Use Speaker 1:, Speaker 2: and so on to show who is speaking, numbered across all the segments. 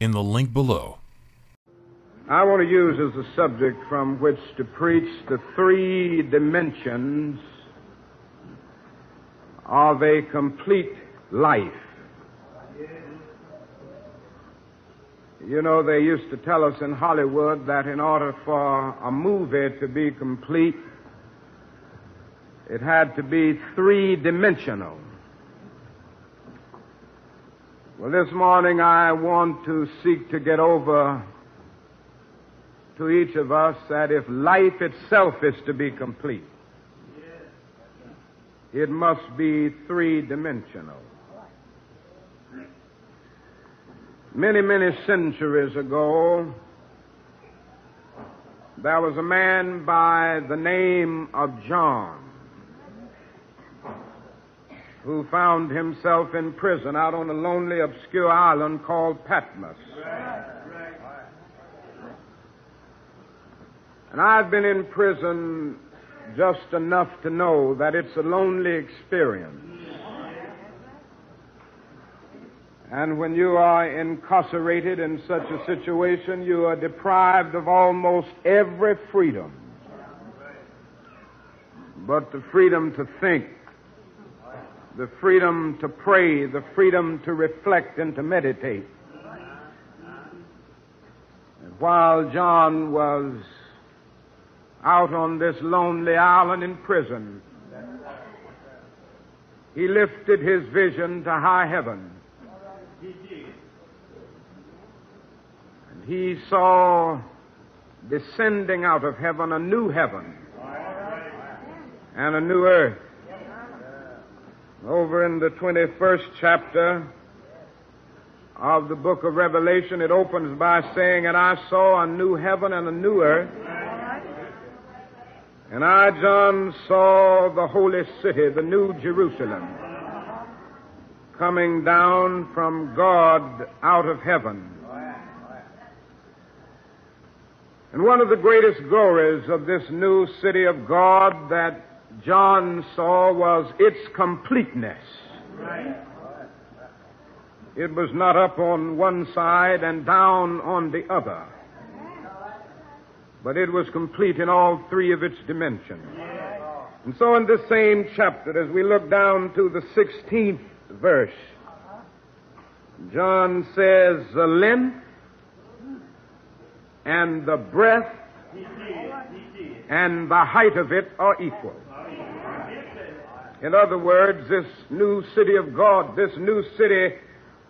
Speaker 1: in the link below.
Speaker 2: I want to use as a subject from which to preach the three dimensions of a complete life. You know, they used to tell us in Hollywood that in order for a movie to be complete, it had to be three dimensional. Well, this morning I want to seek to get over to each of us that if life itself is to be complete, it must be three dimensional. Many, many centuries ago, there was a man by the name of John who found himself in prison out on a lonely, obscure island called Patmos. And I've been in prison just enough to know that it's a lonely experience. And when you are incarcerated in such a situation, you are deprived of almost every freedom. But the freedom to think the freedom to pray, the freedom to reflect and to meditate. And while John was out on this lonely island in prison, he lifted his vision to high heaven. And he saw descending out of heaven a new heaven and a new earth. Over in the 21st chapter of the book of Revelation, it opens by saying, And I saw a new heaven and a new earth. And I, John, saw the holy city, the new Jerusalem, coming down from God out of heaven. And one of the greatest glories of this new city of God that John saw was its completeness. It was not up on one side and down on the other, but it was complete in all three of its dimensions. And so, in this same chapter, as we look down to the 16th verse, John says, The length and the breadth and the height of it are equal. In other words, this new city of God, this new city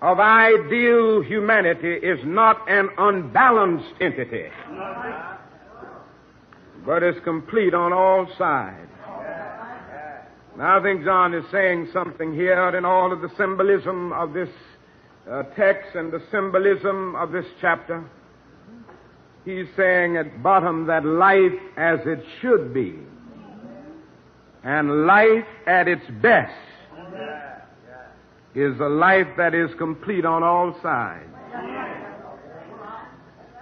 Speaker 2: of ideal humanity is not an unbalanced entity, but is complete on all sides. Now, I think John is saying something here in all of the symbolism of this uh, text and the symbolism of this chapter. He's saying at bottom that life as it should be and life at its best is a life that is complete on all sides.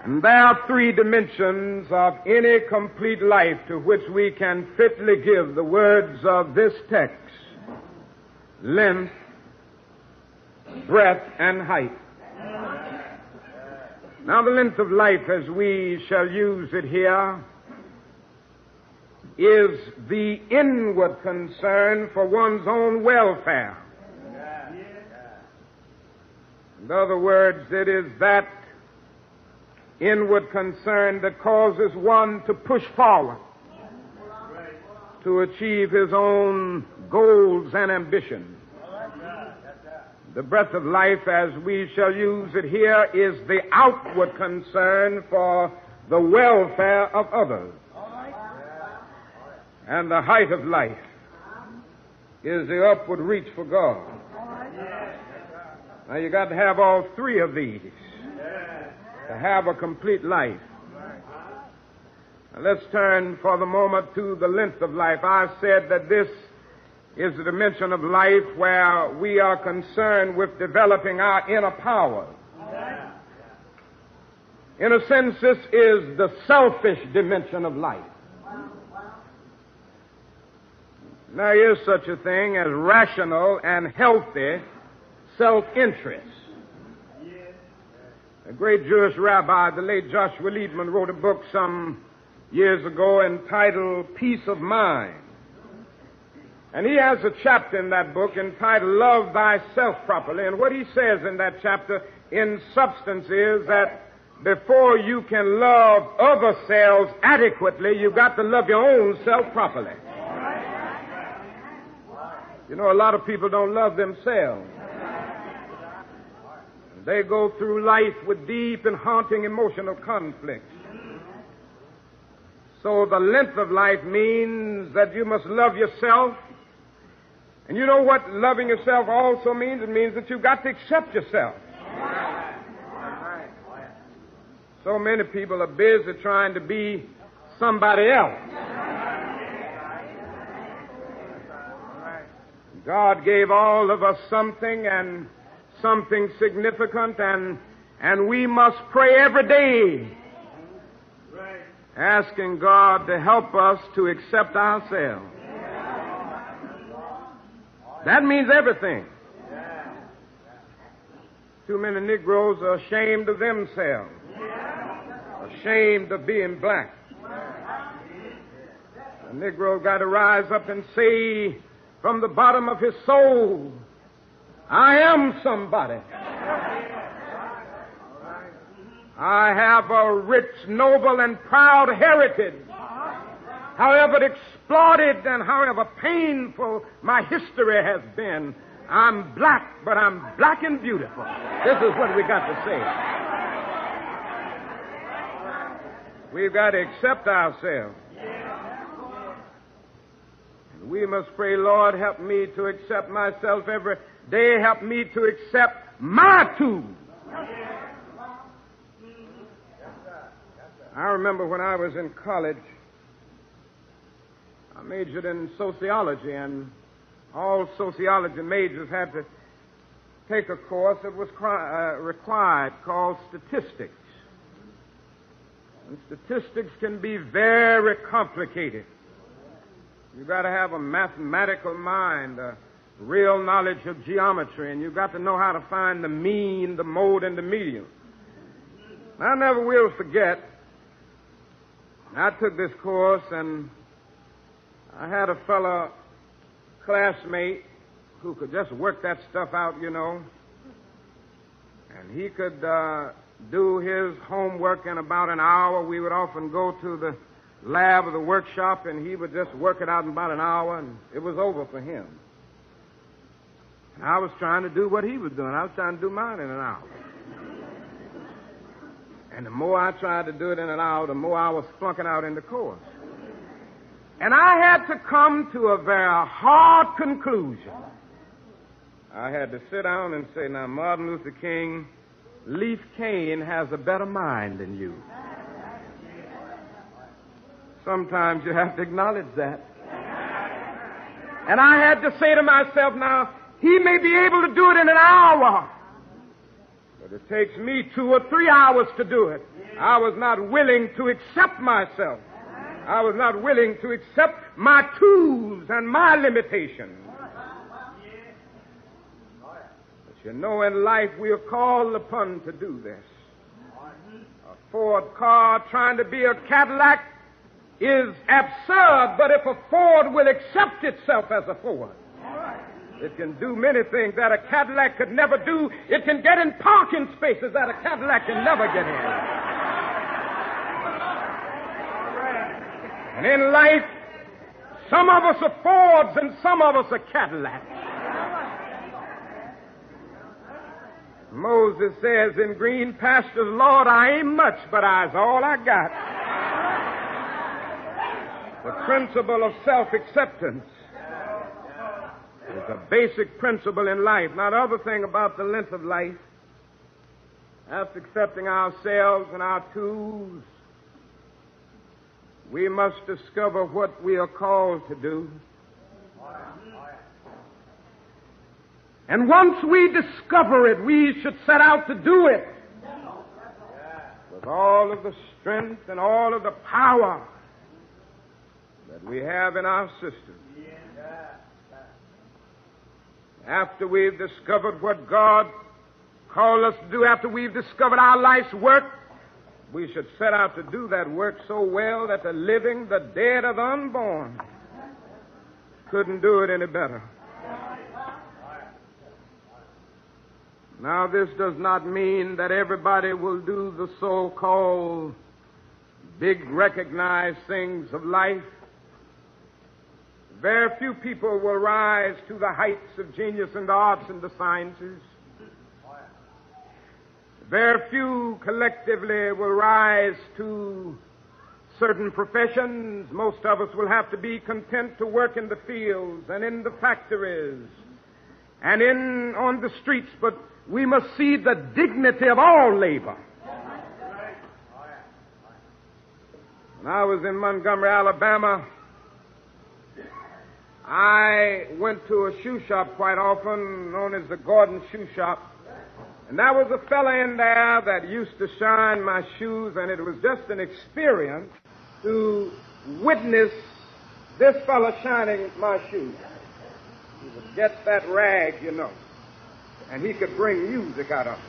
Speaker 2: And there are three dimensions of any complete life to which we can fitly give the words of this text length, breadth, and height. Now, the length of life as we shall use it here is the inward concern for one's own welfare. In other words, it is that inward concern that causes one to push forward to achieve his own goals and ambitions. The breath of life, as we shall use it here, is the outward concern for the welfare of others. And the height of life is the upward reach for God. Now you got to have all three of these. to have a complete life. Now let's turn for the moment to the length of life. I said that this is the dimension of life where we are concerned with developing our inner power. In a sense, this is the selfish dimension of life. There is such a thing as rational and healthy self-interest. A great Jewish rabbi, the late Joshua Liebman, wrote a book some years ago entitled Peace of Mind. And he has a chapter in that book entitled Love Thyself Properly. And what he says in that chapter, in substance, is that before you can love other selves adequately, you've got to love your own self properly. You know, a lot of people don't love themselves. They go through life with deep and haunting emotional conflicts. So the length of life means that you must love yourself. And you know what loving yourself also means? It means that you've got to accept yourself. So many people are busy trying to be somebody else. God gave all of us something and something significant and and we must pray every day asking God to help us to accept ourselves. That means everything. Too many Negroes are ashamed of themselves, ashamed of being black. A Negro got to rise up and say from the bottom of his soul, I am somebody. I have a rich, noble, and proud heritage. However exploited and however painful my history has been, I'm black, but I'm black and beautiful. This is what we got to say. We've got to accept ourselves. We must pray, Lord, help me to accept myself every day. Help me to accept my tools. I remember when I was in college, I majored in sociology, and all sociology majors had to take a course that was uh, required called statistics. And statistics can be very complicated. You've got to have a mathematical mind, a real knowledge of geometry, and you've got to know how to find the mean, the mode, and the median. I never will forget, I took this course, and I had a fellow classmate who could just work that stuff out, you know. And he could uh, do his homework in about an hour. We would often go to the lab of the workshop, and he would just work it out in about an hour, and it was over for him. And I was trying to do what he was doing. I was trying to do mine in an hour. And the more I tried to do it in an hour, the more I was flunking out in the course. And I had to come to a very hard conclusion. I had to sit down and say, now, Martin Luther King, Leif Cane has a better mind than you. Sometimes you have to acknowledge that. And I had to say to myself, now, he may be able to do it in an hour, but it takes me two or three hours to do it. I was not willing to accept myself. I was not willing to accept my tools and my limitations. But you know, in life we are called upon to do this. A Ford car trying to be a Cadillac is absurd, but if a Ford will accept itself as a Ford, it can do many things that a Cadillac could never do. It can get in parking spaces that a Cadillac can never get in. And in life, some of us are Fords and some of us are Cadillacs. Moses says in green pastures, Lord, I ain't much, but I's all I got. The principle of self-acceptance is a basic principle in life. Now, the other thing about the length of life, after accepting ourselves and our tools, we must discover what we are called to do. And once we discover it, we should set out to do it with all of the strength and all of the power that we have in our system. After we've discovered what God called us to do, after we've discovered our life's work, we should set out to do that work so well that the living, the dead, or the unborn couldn't do it any better. Now, this does not mean that everybody will do the so called big recognized things of life. Very few people will rise to the heights of genius in the arts and the sciences. Very few collectively will rise to certain professions. Most of us will have to be content to work in the fields and in the factories and in on the streets, but we must see the dignity of all labor. When I was in Montgomery, Alabama, I went to a shoe shop quite often, known as the Gordon Shoe Shop. And there was a fella in there that used to shine my shoes, and it was just an experience to witness this fella shining my shoes. He would get that rag, you know, and he could bring music out of it.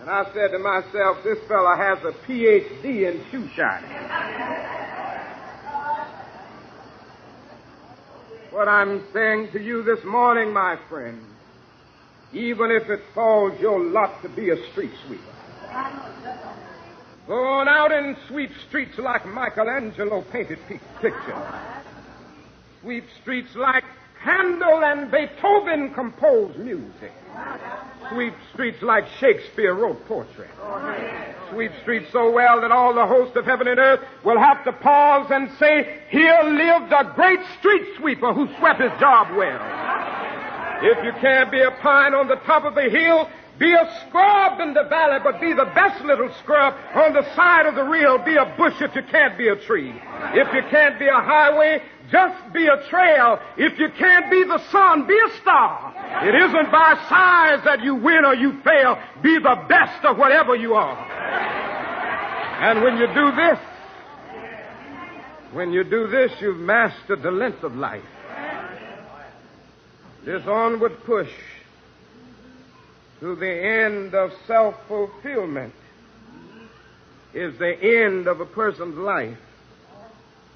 Speaker 2: And I said to myself, this fella has a PhD in shoe shining. What I'm saying to you this morning, my friend, even if it falls your lot to be a street sweeper, go on out and sweep streets like Michelangelo painted pictures. Sweep streets like Handel and Beethoven composed music. Sweep streets like Shakespeare wrote poetry sweep streets so well that all the host of heaven and earth will have to pause and say, Here lived a great street sweeper who swept his job well. If you can't be a pine on the top of the hill, be a scrub in the valley, but be the best little scrub on the side of the rill. Be a bush if you can't be a tree. If you can't be a highway, just be a trail. If you can't be the sun, be a star. It isn't by size that you win or you fail. Be the best of whatever you are. And when you do this, when you do this, you've mastered the length of life. This onward push to the end of self fulfillment is the end of a person's life.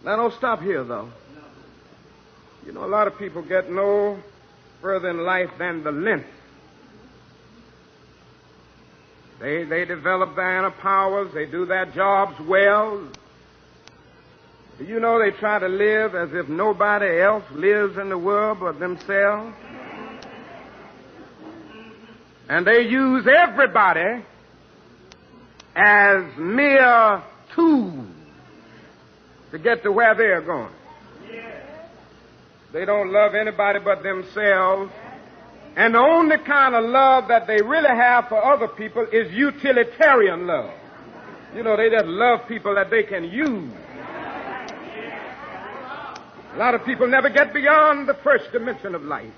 Speaker 2: Now, don't stop here, though. You know, a lot of people get no further in life than the length. They, they develop their inner powers, they do their jobs well. You know they try to live as if nobody else lives in the world but themselves? And they use everybody as mere tools to get to where they're going. They don't love anybody but themselves. And the only kind of love that they really have for other people is utilitarian love. You know, they just love people that they can use. A lot of people never get beyond the first dimension of life.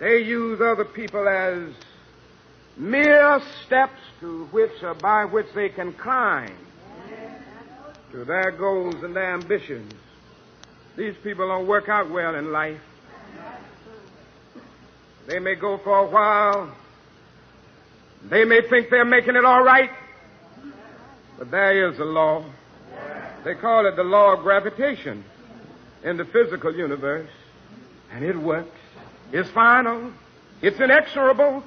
Speaker 2: They use other people as mere steps to which or by which they can climb to their goals and their ambitions. These people don't work out well in life. They may go for a while. They may think they're making it all right. But there is a law. They call it the law of gravitation in the physical universe. And it works. It's final. It's inexorable.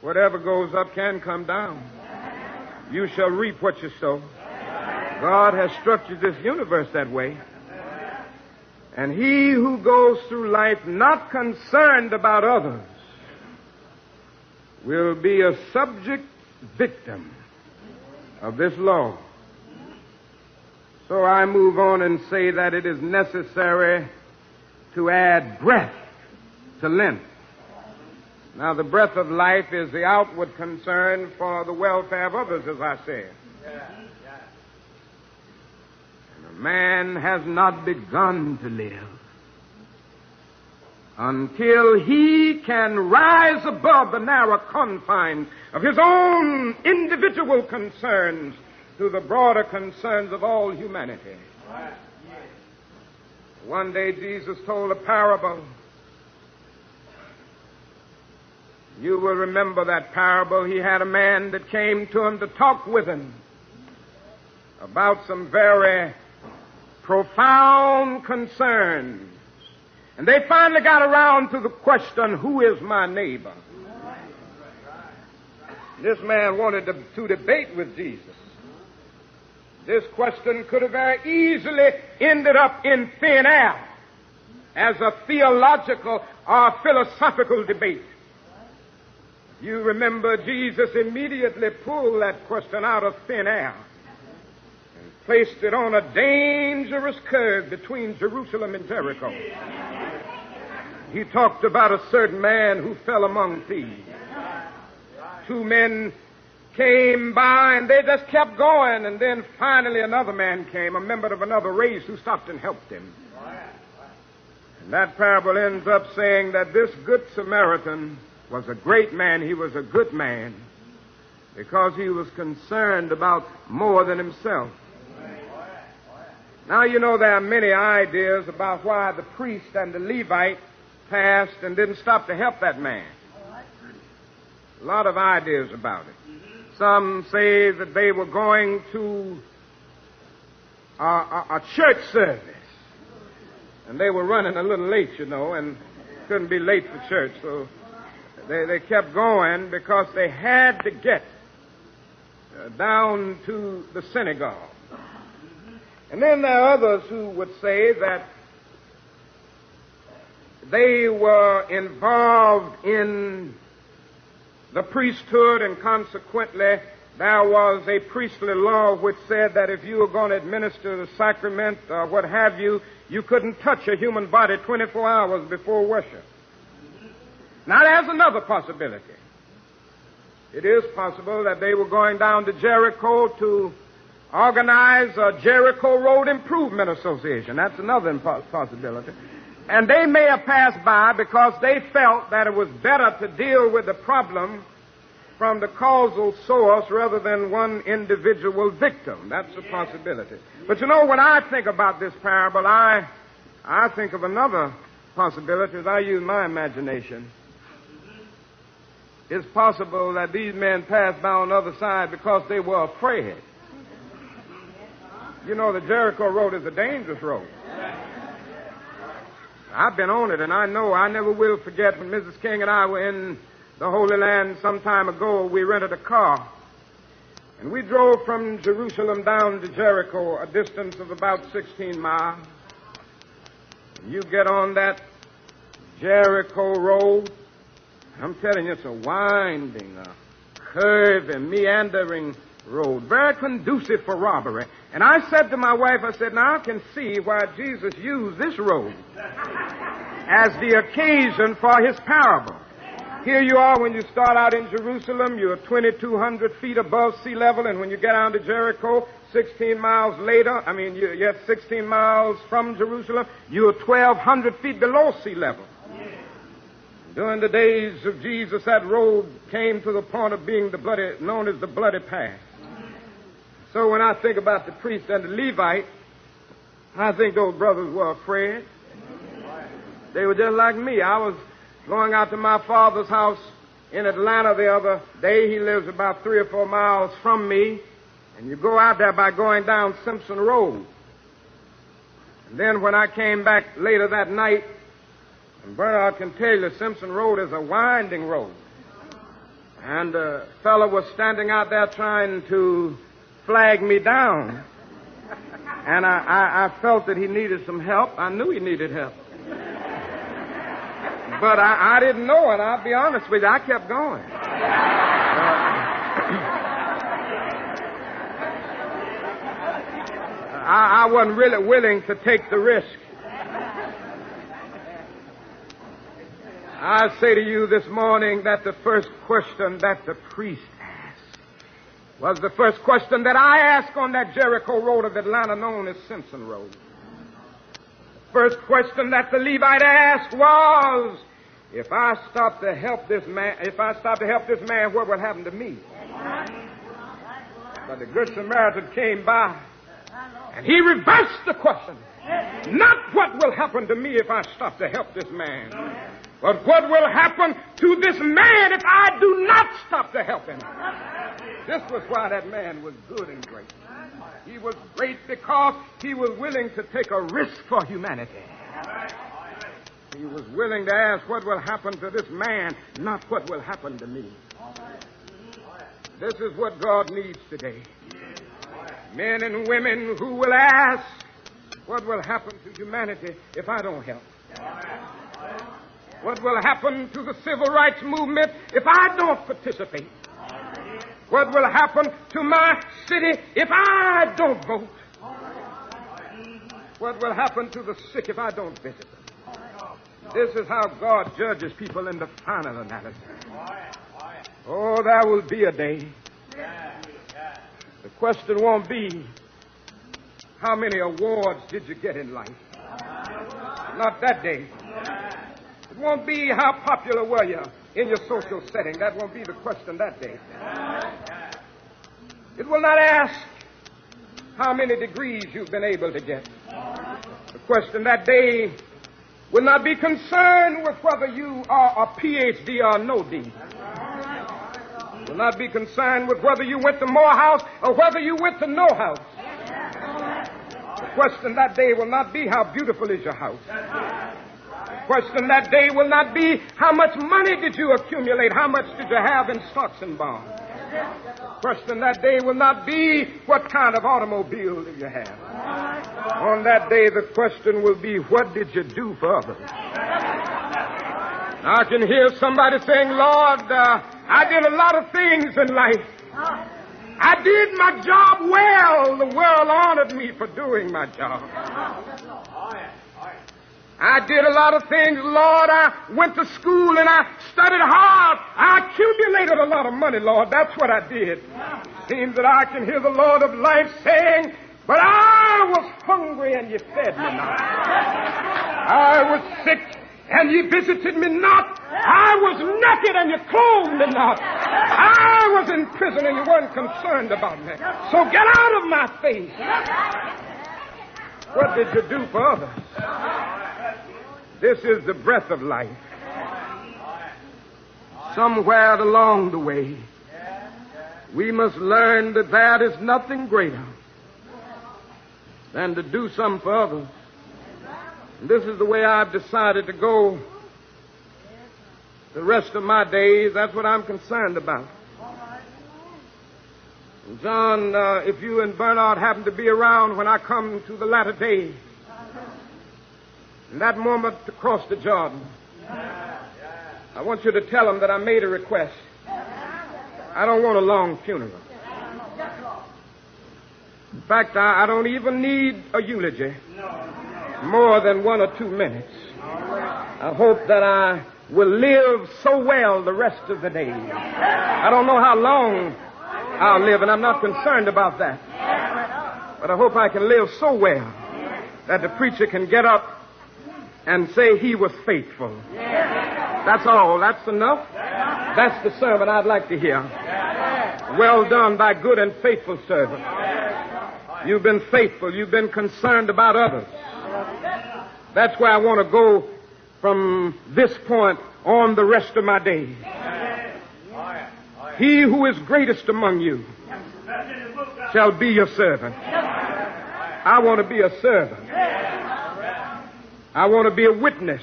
Speaker 2: Whatever goes up can come down. You shall reap what you sow. God has structured this universe that way. And he who goes through life not concerned about others will be a subject victim of this law. So I move on and say that it is necessary to add breadth to length. Now, the breath of life is the outward concern for the welfare of others, as I said. A man has not begun to live until he can rise above the narrow confines of his own individual concerns to the broader concerns of all humanity. One day Jesus told a parable. You will remember that parable. He had a man that came to him to talk with him about some very profound concerns. And they finally got around to the question, who is my neighbor? This man wanted to, to debate with Jesus. This question could have very easily ended up in thin air as a theological or philosophical debate. You remember Jesus immediately pulled that question out of thin air placed it on a dangerous curve between Jerusalem and Jericho. He talked about a certain man who fell among thieves. Two men came by and they just kept going, and then finally another man came, a member of another race, who stopped and helped him. And that parable ends up saying that this good Samaritan was a great man. He was a good man because he was concerned about more than himself. Now, you know, there are many ideas about why the priest and the Levite passed and didn't stop to help that man. A lot of ideas about it. Some say that they were going to a, a, a church service. And they were running a little late, you know, and couldn't be late for church, so they, they kept going because they had to get uh, down to the synagogue. And then there are others who would say that they were involved in the priesthood and consequently there was a priestly law which said that if you were going to administer the sacrament or what have you, you couldn't touch a human body 24 hours before worship. Now, there's another possibility. It is possible that they were going down to Jericho to organize a Jericho Road Improvement Association. That's another possibility. And they may have passed by because they felt that it was better to deal with the problem from the causal source rather than one individual victim. That's a possibility. But you know, when I think about this parable, I, I think of another possibility as I use my imagination it's possible that these men passed by on the other side because they were afraid. You know, the Jericho Road is a dangerous road. I've been on it, and I know I never will forget when Mrs. King and I were in the Holy Land some time ago. We rented a car, and we drove from Jerusalem down to Jericho, a distance of about 16 miles. You get on that Jericho Road, I'm telling you, it's a winding, a curving, meandering road, very conducive for robbery. And I said to my wife, I said, now I can see why Jesus used this road as the occasion for his parable. Here you are when you start out in Jerusalem, you're 2,200 feet above sea level, and when you get down to Jericho, 16 miles later, I mean, you're yet 16 miles from Jerusalem, you're 1,200 feet below sea level. During the days of Jesus, that road came to the point of being the bloody, known as the bloody path. So when I think about the priest and the Levite, I think those brothers were afraid. They were just like me. I was going out to my father's house in Atlanta the other day. He lives about three or four miles from me. And you go out there by going down Simpson Road. And then when I came back later that night, and Bernard can tell you Simpson Road is a winding road. And a fellow was standing out there trying to flag me down. And I, I, I felt that he needed some help. I knew he needed help. But I, I didn't know, and I'll be honest with you, I kept going. Uh, I, I wasn't really willing to take the risk. I say to you this morning that the first question that the priest was the first question that I asked on that Jericho road of Atlanta known as Simpson Road. The first question that the Levite asked was, if I stop to help this man, if I stop to help this man, what will happen to me? But the Good Samaritan came by and he reversed the question. Not what will happen to me if I stop to help this man, but what will happen to this man if I do not stop to help him? This was why that man was good and great. He was great because he was willing to take a risk for humanity. He was willing to ask what will happen to this man, not what will happen to me. This is what God needs today. Men and women who will ask what will happen to humanity if I don't help. What will happen to the civil rights movement if I don't participate? What will happen to my city if I don't vote? What will happen to the sick if I don't visit them? This is how God judges people in the final analysis. Oh, there will be a day. The question won't be how many awards did you get in life? Not that day. It won't be how popular were you in your social setting. That won't be the question that day. It will not ask how many degrees you've been able to get. The question that day will not be concerned with whether you are a PhD or no D. Will not be concerned with whether you went to Morehouse or whether you went to no house. The question that day will not be how beautiful is your house. Question that day will not be how much money did you accumulate, how much did you have in stocks and bonds. Question that day will not be what kind of automobile do you have. On that day, the question will be what did you do for others. I can hear somebody saying, Lord, uh, I did a lot of things in life. I did my job well. The world honored me for doing my job. I did a lot of things, Lord. I went to school and I studied hard. I accumulated a lot of money, Lord. That's what I did. Seems that I can hear the Lord of life saying, but I was hungry and you fed me not. I was sick and you visited me not. I was naked and you clothed me not. I was in prison and you weren't concerned about me. So get out of my face. What did you do for others? This is the breath of life. Somewhere along the way, we must learn that there is nothing greater than to do something for others. And this is the way I've decided to go the rest of my days. That's what I'm concerned about. John, uh, if you and Bernard happen to be around when I come to the latter day, in that moment across the Jordan, I want you to tell them that I made a request. I don't want a long funeral. In fact, I, I don't even need a eulogy more than one or two minutes. I hope that I will live so well the rest of the day. I don't know how long I'll live, and I'm not concerned about that. But I hope I can live so well that the preacher can get up and say he was faithful. That's all. That's enough. That's the sermon I'd like to hear. Well done, thy good and faithful servant. You've been faithful. You've been concerned about others. That's where I want to go from this point on the rest of my days. He who is greatest among you shall be your servant. I want to be a servant. I want to be a witness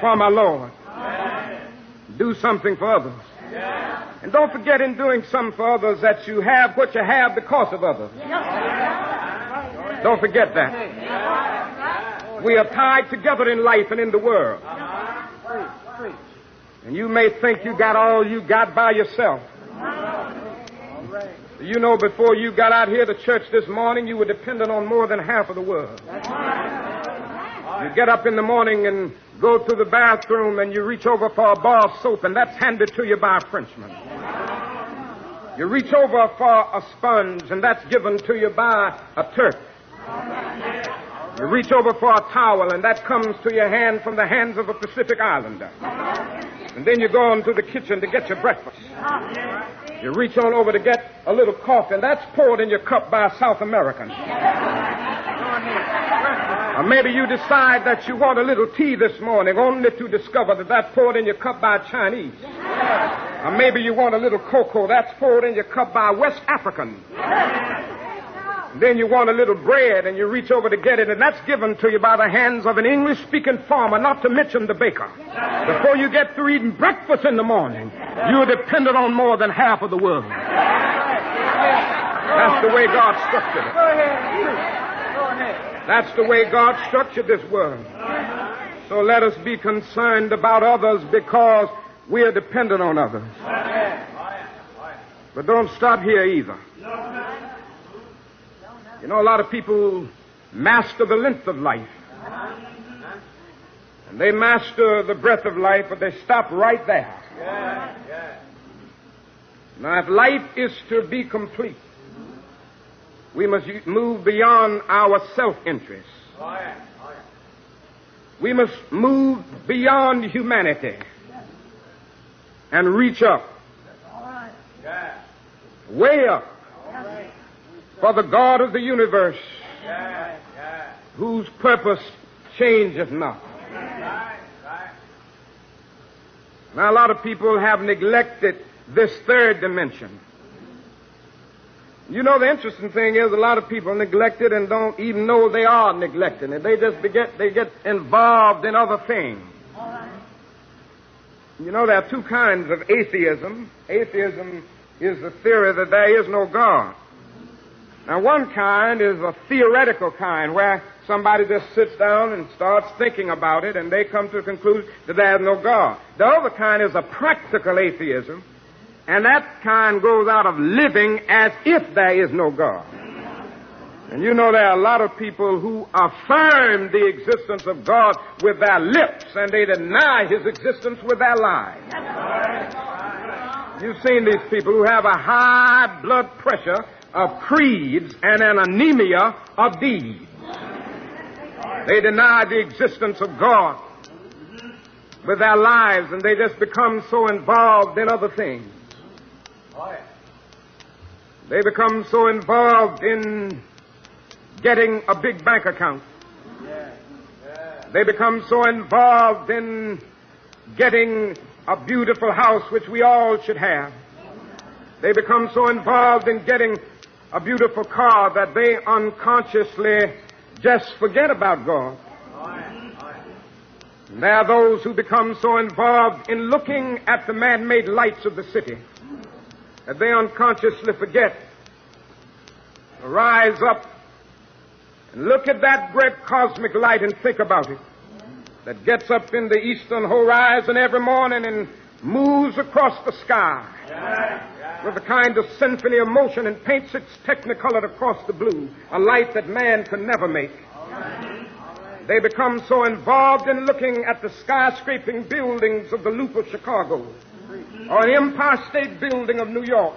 Speaker 2: for my Lord. Do something for others. And don't forget in doing something for others that you have what you have because of others. Don't forget that. We are tied together in life and in the world. And you may think you got all you got by yourself. You know, before you got out here to church this morning, you were dependent on more than half of the world. You get up in the morning and go to the bathroom and you reach over for a bar of soap and that's handed to you by a Frenchman. You reach over for a sponge and that's given to you by a Turk. You reach over for a towel and that comes to your hand from the hands of a Pacific Islander. And then you go into the kitchen to get your breakfast. You reach on over to get a little coffee and that's poured in your cup by a South American. Or maybe you decide that you want a little tea this morning only to discover that that's poured in your cup by a Chinese. Or maybe you want a little cocoa that's poured in your cup by a West African. Then you want a little bread and you reach over to get it and that's given to you by the hands of an English speaking farmer, not to mention the baker. Before you get through eating breakfast in the morning, you're dependent on more than half of the world. That's the way God structured it. That's the way God structured this world. So let us be concerned about others because we are dependent on others. But don't stop here either. You know, a lot of people master the length of life. And they master the breadth of life, but they stop right there. Now, if life is to be complete, we must move beyond our self-interest. We must move beyond humanity and reach up. Way up. For the God of the universe, whose purpose changeth not. Now, a lot of people have neglected this third dimension. You know, the interesting thing is a lot of people neglect it and don't even know they are neglecting it. They just get, they get involved in other things. You know, there are two kinds of atheism. Atheism is the theory that there is no God. Now, one kind is a theoretical kind where somebody just sits down and starts thinking about it and they come to the conclusion that there is no God. The other kind is a practical atheism, and that kind goes out of living as if there is no God. And you know there are a lot of people who affirm the existence of God with their lips and they deny his existence with their lives. You've seen these people who have a high blood pressure of creeds and an anemia of deeds. They deny the existence of God with their lives and they just become so involved in other things. They become so involved in getting a big bank account. They become so involved in getting a beautiful house, which we all should have. They become so involved in getting a beautiful car that they unconsciously just forget about God. And there are those who become so involved in looking at the man-made lights of the city that they unconsciously forget rise up and look at that great cosmic light and think about it that gets up in the eastern horizon every morning and moves across the sky with a kind of symphony of motion and paints its technicolor across the blue, a light that man can never make. They become so involved in looking at the skyscraping buildings of the Loop of Chicago or an Empire State Building of New York.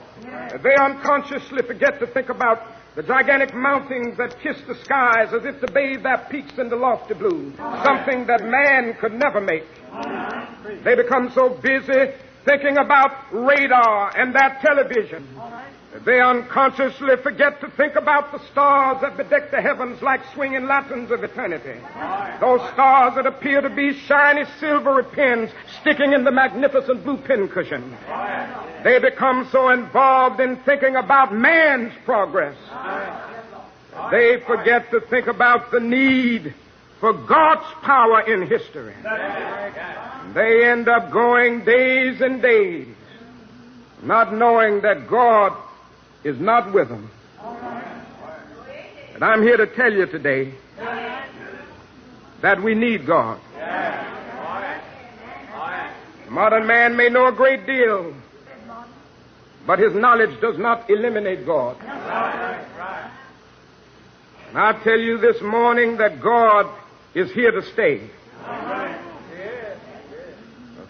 Speaker 2: They unconsciously forget to think about the gigantic mountains that kiss the skies as if to bathe their peaks in the lofty blue, something that man could never make. They become so busy thinking about radar and that television. They unconsciously forget to think about the stars that bedeck the heavens like swinging lanterns of eternity. Those stars that appear to be shiny silvery pins sticking in the magnificent blue pincushion. They become so involved in thinking about man's progress. They forget to think about the need for God's power in history. They end up going days and days not knowing that God is not with them. And I'm here to tell you today that we need God. Modern man may know a great deal, but his knowledge does not eliminate God. And I tell you this morning that God is here to stay. A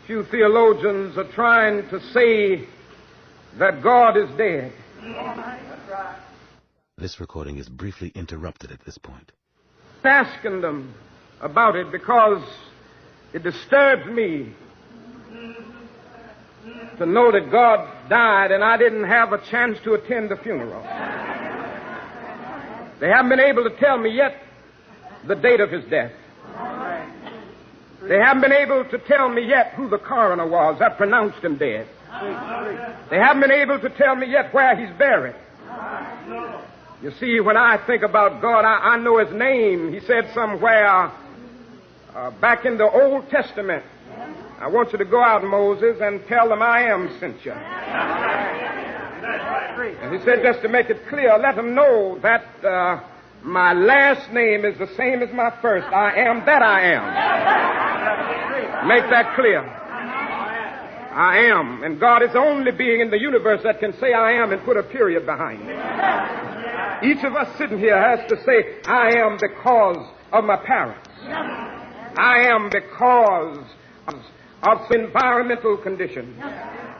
Speaker 2: few theologians are trying to say that God is dead.
Speaker 3: This recording is briefly interrupted at this point.
Speaker 2: Asking them about it because it disturbs me to know that God died and I didn't have a chance to attend the funeral. They haven't been able to tell me yet the date of his death. They haven't been able to tell me yet who the coroner was that pronounced him dead. They haven't been able to tell me yet where he's buried. You see, when I think about God, I, I know his name. He said somewhere uh, back in the Old Testament, I want you to go out, Moses, and tell them I am sent you. And he said, just to make it clear, let them know that uh, my last name is the same as my first. I am that I am. Make that clear. I am. And God is the only being in the universe that can say I am and put a period behind it. Each of us sitting here has to say, I am because of my parents. I am because of, of environmental conditions.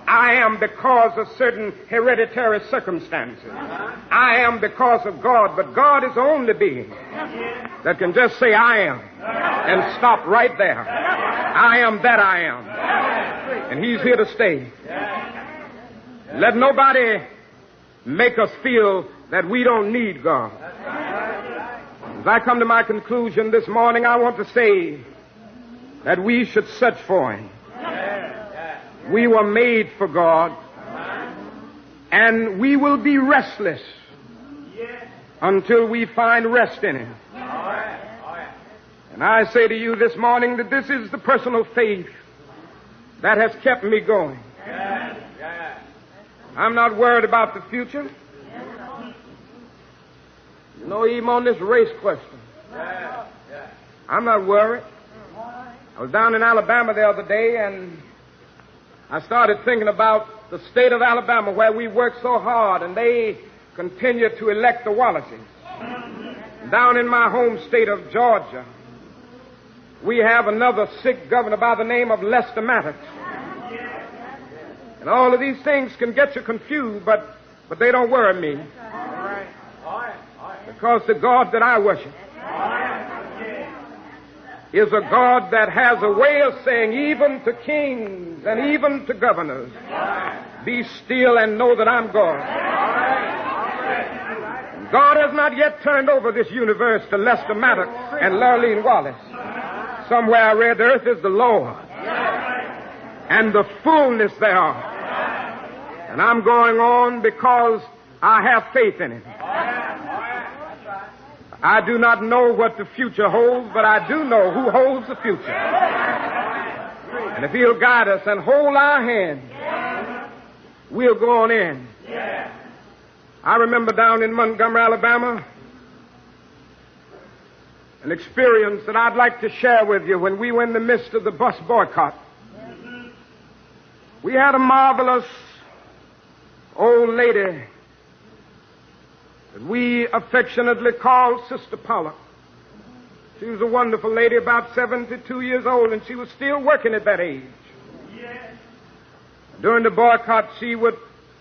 Speaker 2: I am because of certain hereditary circumstances. I am because of God, but God is the only being that can just say, I am, and stop right there. I am that I am. And He's here to stay. Let nobody make us feel that we don't need God. As I come to my conclusion this morning, I want to say that we should search for Him. We were made for God. And we will be restless until we find rest in Him. And I say to you this morning that this is the personal faith that has kept me going. I'm not worried about the future. You know, even on this race question, I'm not worried. I was down in Alabama the other day and I started thinking about the state of Alabama where we worked so hard and they continue to elect the Wallaces. Down in my home state of Georgia, we have another sick governor by the name of Lester Maddox. And all of these things can get you confused, but, but they don't worry me. Because the God that I worship is a God that has a way of saying, even to kings and even to governors, be still and know that I'm God. God has not yet turned over this universe to Lester Maddox and Lurleen Wallace. Somewhere I read the earth is the Lord and the fullness thereof. And I'm going on because I have faith in it. I do not know what the future holds, but I do know who holds the future. And if He'll guide us and hold our hand, we'll go on in. I remember down in Montgomery, Alabama, an experience that I'd like to share with you when we were in the midst of the bus boycott. We had a marvelous old lady that we affectionately called Sister Pollard. She was a wonderful lady, about 72 years old, and she was still working at that age. During the boycott, she would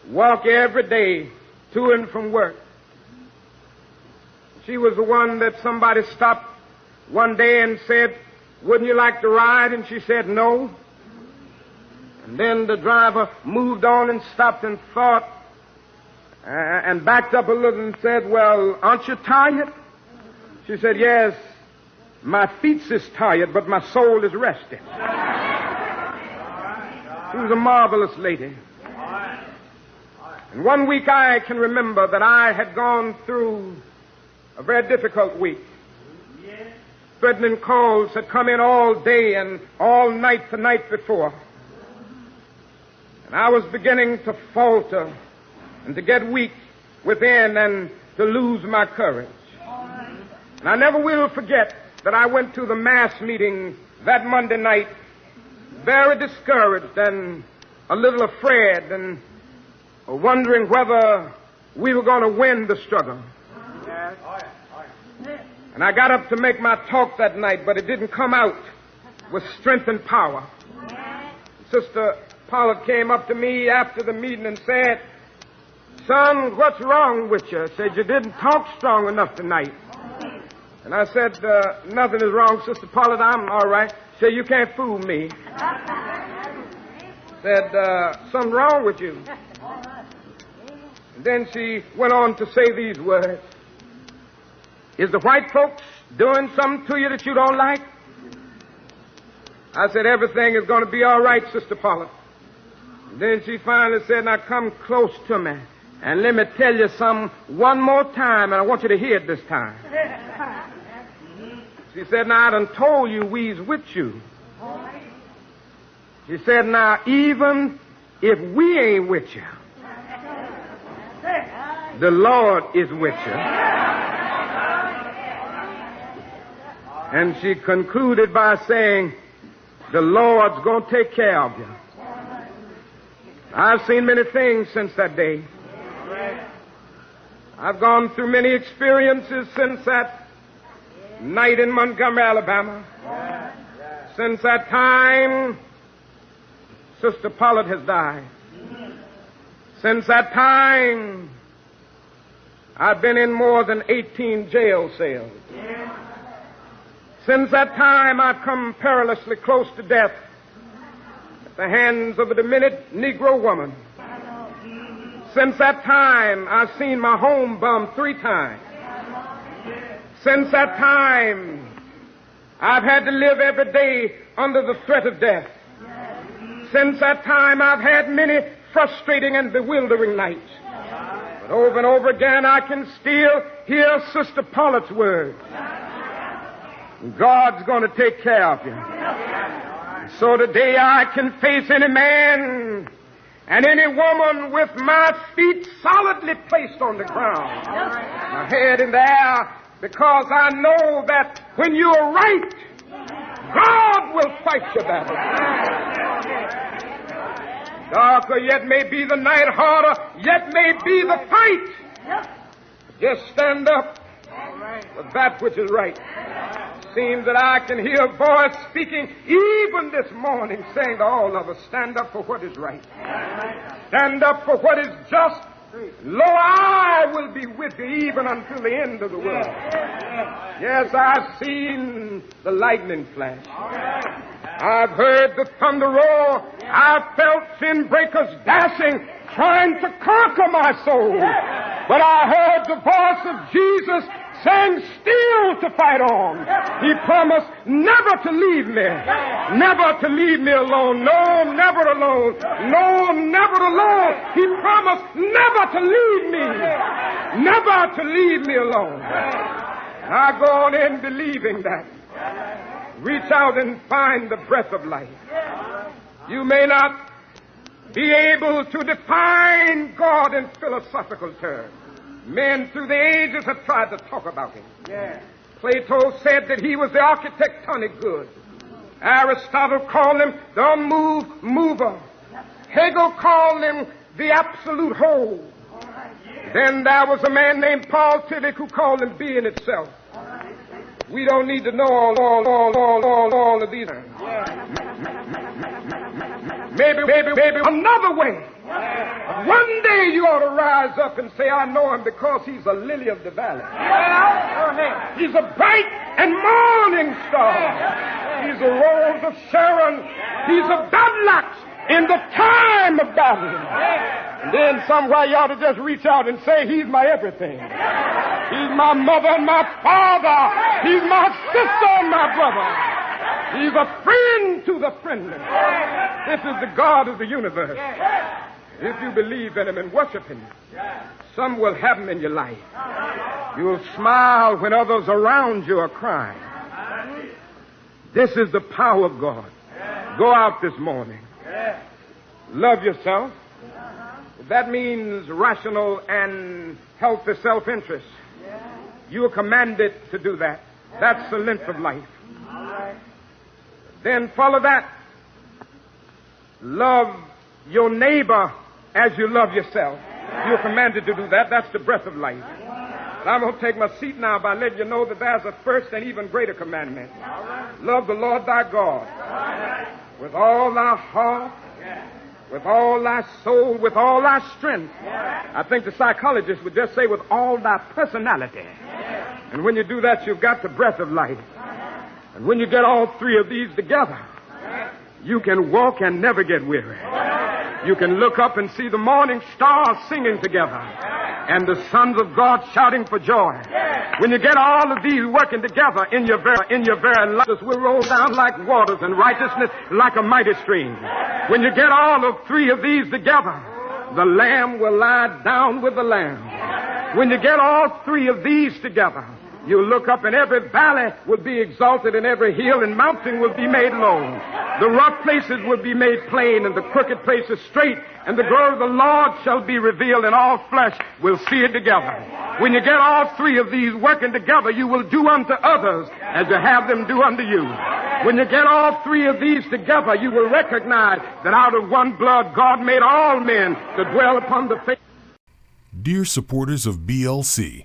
Speaker 2: walk every day to and from work. She was the one that somebody stopped one day and said, Wouldn't you like to ride? And she said, No. And then the driver moved on and stopped and thought, uh, and backed up a little and said, Well, aren't you tired? She said, Yes, my feet's is tired, but my soul is resting. She was a marvelous lady. And one week I can remember that I had gone through a very difficult week. Threatening calls had come in all day and all night the night before. And I was beginning to falter and to get weak within and to lose my courage. And I never will forget that I went to the mass meeting that Monday night very discouraged and a little afraid and wondering whether we were going to win the struggle. Oh, and And I got up to make my talk that night, but it didn't come out with strength and power. Sister Pollard came up to me after the meeting and said, Son, what's wrong with you? Said, You didn't talk strong enough tonight. And I said, uh, Nothing is wrong, Sister Pollard. I'm all right. Said, You can't fool me. Said, uh, Something wrong with you. And then she went on to say these words Is the white folks doing something to you that you don't like? I said, Everything is going to be all right, Sister. And then she finally said, Now come close to me. And let me tell you something one more time, and I want you to hear it this time. She said, Now I done told you we's with you. She said, Now even if we ain't with you, the Lord is with you. And she concluded by saying, The Lord's going to take care of you. I've seen many things since that day. I've gone through many experiences since that night in Montgomery, Alabama. Since that time, Sister Pollard has died. Since that time, I've been in more than 18 jail cells. Since that time, I've come perilously close to death at the hands of a demented Negro woman. Since that time, I've seen my home bombed three times. Since that time, I've had to live every day under the threat of death. Since that time, I've had many frustrating and bewildering nights. But over and over again, I can still hear Sister Pollard's words. God's going to take care of you. So today I can face any man and any woman with my feet solidly placed on the ground, my head in the air, because I know that when you are right, God will fight your battle. Darker yet may be the night, harder yet may be the fight. Just stand up for that which is right. Seems that I can hear a voice speaking even this morning saying to all of us, stand up for what is right. Stand up for what is just. Lo, I will be with you even until the end of the world. Yes, I've seen the lightning flash. I've heard the thunder roar. I've felt sin breakers dashing, trying to conquer my soul. But I heard the voice of Jesus saying still to fight on. He promised never to leave me. Never to leave me alone. No, never alone. No, never alone. He promised never to leave me. Never to leave me alone. I go on in believing that. Reach out and find the breath of life. You may not be able to define God in philosophical terms. Men through the ages have tried to talk about him. Yeah. Plato said that he was the architectonic good. Aristotle called him the unmoved mover. Hegel called him the absolute whole. Then there was a man named Paul Tillich who called him being itself. We don't need to know all, all, all, all, all, all of these. Maybe, maybe, maybe another way. One day you ought to rise up and say, I know him because he's a lily of the valley. He's a bright and morning star. He's a rose of Sharon. He's a battle in the time of battle. And then somewhere you ought to just reach out and say, He's my everything. He's my mother and my father. He's my sister and my brother. He's a friend to the friendless. This is the God of the universe. If you believe in him and worship him, some will have him in your life. You'll smile when others around you are crying. This is the power of God. Go out this morning. Love yourself. That means rational and healthy self interest. You are commanded to do that. That's the length of life. Then follow that. Love your neighbor as you love yourself. You're commanded to do that. That's the breath of life. But I'm going to take my seat now by letting you know that there's a first and even greater commandment. Love the Lord thy God with all thy heart, with all thy soul, with all thy strength. I think the psychologist would just say with all thy personality. And when you do that, you've got the breath of life. And when you get all three of these together, you can walk and never get weary. You can look up and see the morning stars singing together and the sons of God shouting for joy. When you get all of these working together in your very, in your very life, this will roll down like waters and righteousness like a mighty stream. When you get all of three of these together, the lamb will lie down with the lamb. When you get all three of these together, you look up and every valley will be exalted and every hill and mountain will be made low. The rough places will be made plain and the crooked places straight and the glory of the Lord shall be revealed and all flesh will see it together. When you get all three of these working together, you will do unto others as you have them do unto you. When you get all three of these together, you will recognize that out of one blood God made all men to dwell upon the face.
Speaker 1: Dear supporters of BLC,